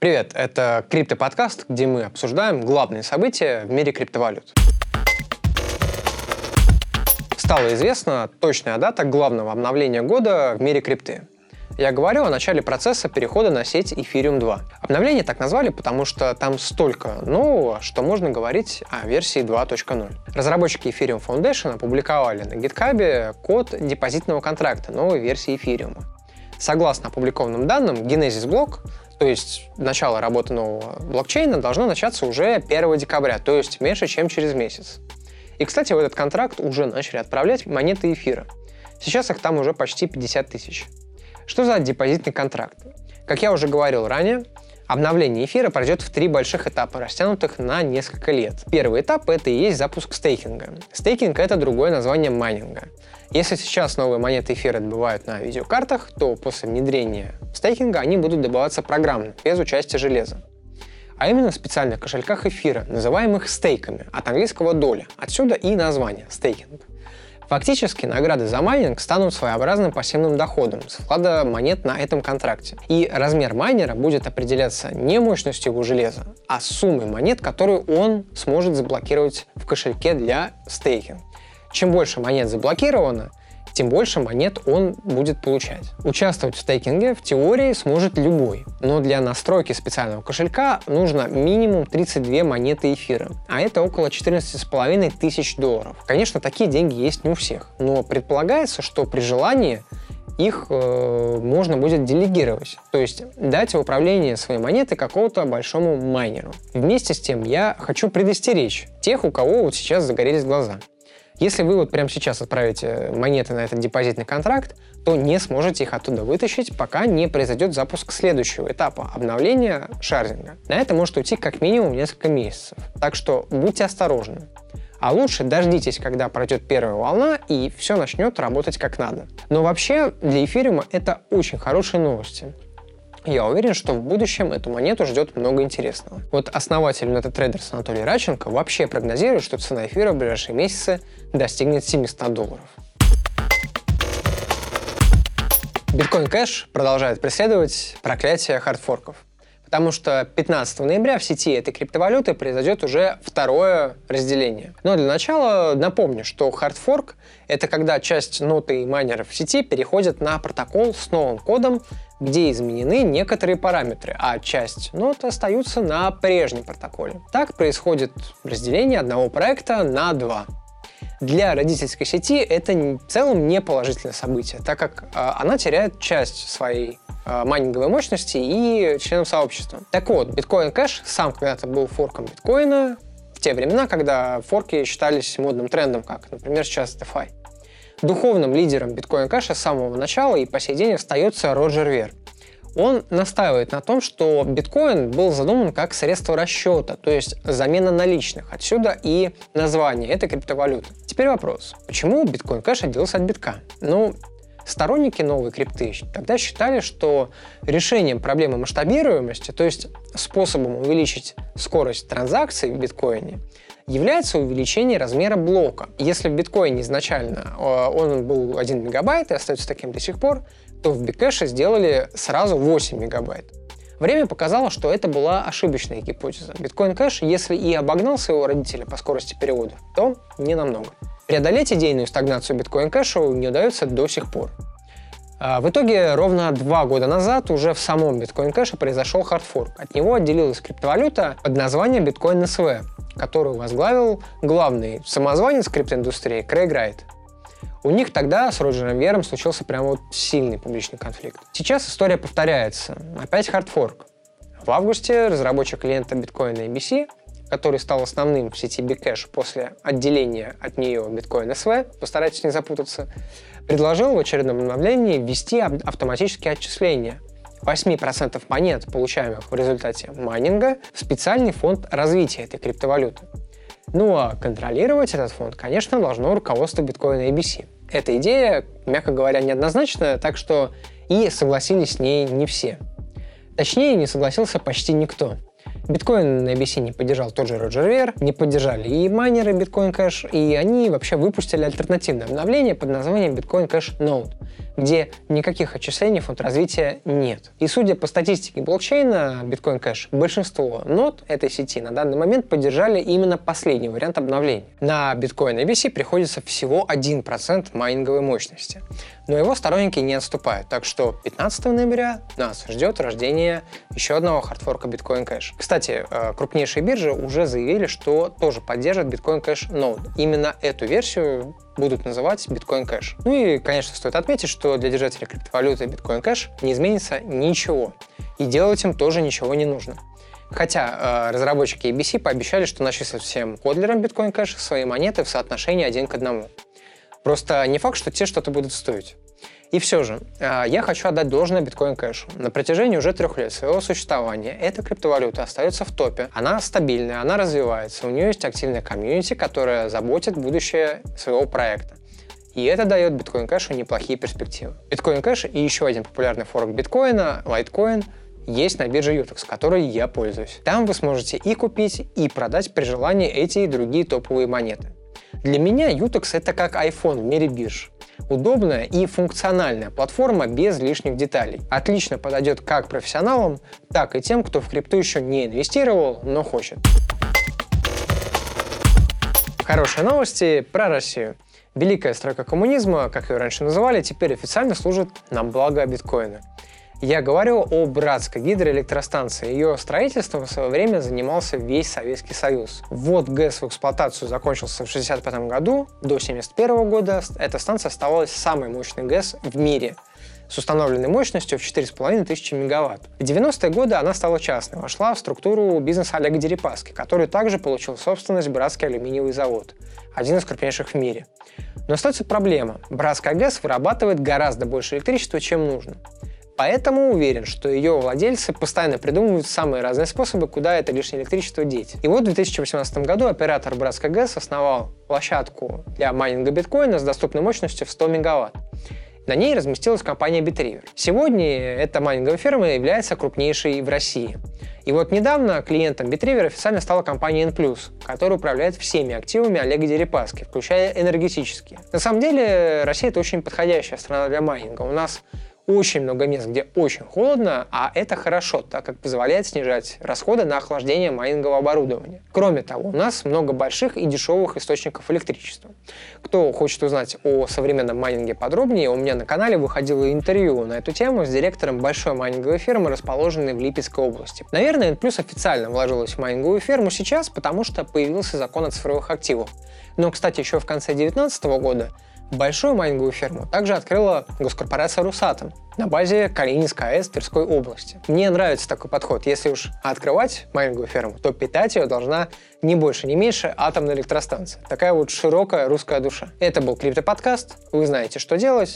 Привет, это Крипто-подкаст, где мы обсуждаем главные события в мире криптовалют. Стала известна точная дата главного обновления года в мире крипты. Я говорю о начале процесса перехода на сеть Ethereum 2. Обновление так назвали, потому что там столько нового, что можно говорить о версии 2.0. Разработчики Ethereum Foundation опубликовали на GitHub код депозитного контракта новой версии Ethereum. Согласно опубликованным данным, Genesis блок, то есть начало работы нового блокчейна, должно начаться уже 1 декабря, то есть меньше, чем через месяц. И, кстати, в этот контракт уже начали отправлять монеты эфира. Сейчас их там уже почти 50 тысяч. Что за депозитный контракт? Как я уже говорил ранее, обновление эфира пройдет в три больших этапа, растянутых на несколько лет. Первый этап — это и есть запуск стейкинга. Стейкинг — это другое название майнинга. Если сейчас новые монеты эфира добывают на видеокартах, то после внедрения стейкинга они будут добываться программно, без участия железа. А именно в специальных кошельках эфира, называемых стейками, от английского доля. Отсюда и название — стейкинг. Фактически награды за майнинг станут своеобразным пассивным доходом с вклада монет на этом контракте. И размер майнера будет определяться не мощностью его железа, а суммой монет, которую он сможет заблокировать в кошельке для стейкинга. Чем больше монет заблокировано, тем больше монет он будет получать. Участвовать в стейкинге в теории сможет любой, но для настройки специального кошелька нужно минимум 32 монеты эфира, а это около 14,5 тысяч долларов. Конечно, такие деньги есть не у всех, но предполагается, что при желании их э, можно будет делегировать, то есть дать в управление своей монеты какому-то большому майнеру. Вместе с тем я хочу предостеречь тех, у кого вот сейчас загорелись глаза. Если вы вот прямо сейчас отправите монеты на этот депозитный контракт, то не сможете их оттуда вытащить, пока не произойдет запуск следующего этапа обновления шардинга. На это может уйти как минимум несколько месяцев. Так что будьте осторожны. А лучше дождитесь, когда пройдет первая волна и все начнет работать как надо. Но вообще для эфириума это очень хорошие новости. Я уверен, что в будущем эту монету ждет много интересного. Вот основатель MetaTraders Анатолий Раченко вообще прогнозирует, что цена эфира в ближайшие месяцы достигнет 700 долларов. Биткоин Кэш продолжает преследовать проклятие хардфорков. Потому что 15 ноября в сети этой криптовалюты произойдет уже второе разделение. Но для начала напомню, что хардфорк — это когда часть ноты и майнеров в сети переходят на протокол с новым кодом, где изменены некоторые параметры, а часть нот остаются на прежнем протоколе. Так происходит разделение одного проекта на два. Для родительской сети это в целом не положительное событие, так как э, она теряет часть своей майнинговой мощности и членов сообщества. Так вот, Bitcoin Cash сам когда-то был форком биткоина в те времена, когда форки считались модным трендом, как, например, сейчас DeFi. Духовным лидером биткоин кэша с самого начала и по сей день остается Роджер Вер. Он настаивает на том, что биткоин был задуман как средство расчета, то есть замена наличных. Отсюда и название этой криптовалюты. Теперь вопрос. Почему биткоин кэш отделился от битка? Ну, сторонники новой крипты тогда считали, что решением проблемы масштабируемости, то есть способом увеличить скорость транзакций в биткоине, является увеличение размера блока. Если в биткоине изначально э, он был 1 мегабайт и остается таким до сих пор, то в бикэше сделали сразу 8 мегабайт. Время показало, что это была ошибочная гипотеза. Биткоин Кэш, если и обогнал своего родителя по скорости перевода, то не намного. Преодолеть идейную стагнацию Bitcoin Cash у не удается до сих пор. А, в итоге ровно два года назад уже в самом Bitcoin Cash е произошел хардфорк. От него отделилась криптовалюта под названием Bitcoin SV, которую возглавил главный самозванец криптоиндустрии Крейг Райт. У них тогда с Роджером Вером случился прям вот сильный публичный конфликт. Сейчас история повторяется. Опять хардфорк. В августе разработчик клиента биткоина ABC, который стал основным в сети Bcash после отделения от нее биткоин SV, постарайтесь не запутаться, предложил в очередном обновлении ввести автоматические отчисления 8% монет, получаемых в результате майнинга, в специальный фонд развития этой криптовалюты. Ну а контролировать этот фонд, конечно, должно руководство биткоина ABC. Эта идея, мягко говоря, неоднозначная, так что и согласились с ней не все. Точнее, не согласился почти никто. Биткоин на ABC не поддержал тот же Роджер Вер, не поддержали и майнеры Bitcoin Cash, и они вообще выпустили альтернативное обновление под названием Bitcoin Cash Node где никаких отчислений фонд развития нет. И судя по статистике блокчейна Bitcoin Cash, большинство нод этой сети на данный момент поддержали именно последний вариант обновления. На Bitcoin ABC приходится всего 1% майнинговой мощности. Но его сторонники не отступают, так что 15 ноября нас ждет рождение еще одного хардфорка Bitcoin Cash. Кстати, э, крупнейшие биржи уже заявили, что тоже поддержат Bitcoin Cash Node. Именно эту версию будут называть Bitcoin Cash. Ну и, конечно, стоит отметить, что для держателей криптовалюты Bitcoin Cash не изменится ничего. И делать им тоже ничего не нужно. Хотя э, разработчики ABC пообещали, что начислят всем кодлерам Bitcoin Cash свои монеты в соотношении один к одному. Просто не факт, что те что-то будут стоить. И все же, а, я хочу отдать должное биткоин кэшу. На протяжении уже трех лет своего существования эта криптовалюта остается в топе. Она стабильная, она развивается, у нее есть активная комьюнити, которая заботит будущее своего проекта. И это дает биткоин кэшу неплохие перспективы. Биткоин кэш и еще один популярный форк биткоина, лайткоин, есть на бирже Utex, которой я пользуюсь. Там вы сможете и купить, и продать при желании эти и другие топовые монеты. Для меня Utex это как iPhone в мире бирж. Удобная и функциональная платформа без лишних деталей. Отлично подойдет как профессионалам, так и тем, кто в крипту еще не инвестировал, но хочет. Хорошие новости про Россию. Великая стройка коммунизма, как ее раньше называли, теперь официально служит на благо биткоина. Я говорю о Братской гидроэлектростанции. Ее строительством в свое время занимался весь Советский Союз. Ввод ГЭС в эксплуатацию закончился в 1965 году. До 1971 года эта станция оставалась самой мощной ГЭС в мире с установленной мощностью в 4,5 тысячи мегаватт. В 90-е годы она стала частной, вошла в структуру бизнеса Олега Дерипаски, который также получил собственность Братский алюминиевый завод, один из крупнейших в мире. Но остается проблема. Братская ГЭС вырабатывает гораздо больше электричества, чем нужно. Поэтому уверен, что ее владельцы постоянно придумывают самые разные способы, куда это лишнее электричество деть. И вот в 2018 году оператор Братска ГЭС основал площадку для майнинга биткоина с доступной мощностью в 100 мегаватт. На ней разместилась компания Bitriver. Сегодня эта майнинговая фирма является крупнейшей в России. И вот недавно клиентом Bitriver официально стала компания N+, которая управляет всеми активами Олега Дерипаски, включая энергетические. На самом деле Россия это очень подходящая страна для майнинга. У нас очень много мест, где очень холодно, а это хорошо, так как позволяет снижать расходы на охлаждение майнингового оборудования. Кроме того, у нас много больших и дешевых источников электричества. Кто хочет узнать о современном майнинге подробнее, у меня на канале выходило интервью на эту тему с директором большой майнинговой фирмы, расположенной в Липецкой области. Наверное, N+, официально вложилась в майнинговую ферму сейчас, потому что появился закон о цифровых активах. Но, кстати, еще в конце 2019 года Большую майнинговую ферму также открыла госкорпорация «Русатом» на базе Калининской АЭС Тверской области. Мне нравится такой подход. Если уж открывать майнинговую ферму, то питать ее должна не больше, не меньше атомная электростанция. Такая вот широкая русская душа. Это был Криптоподкаст. Вы знаете, что делать.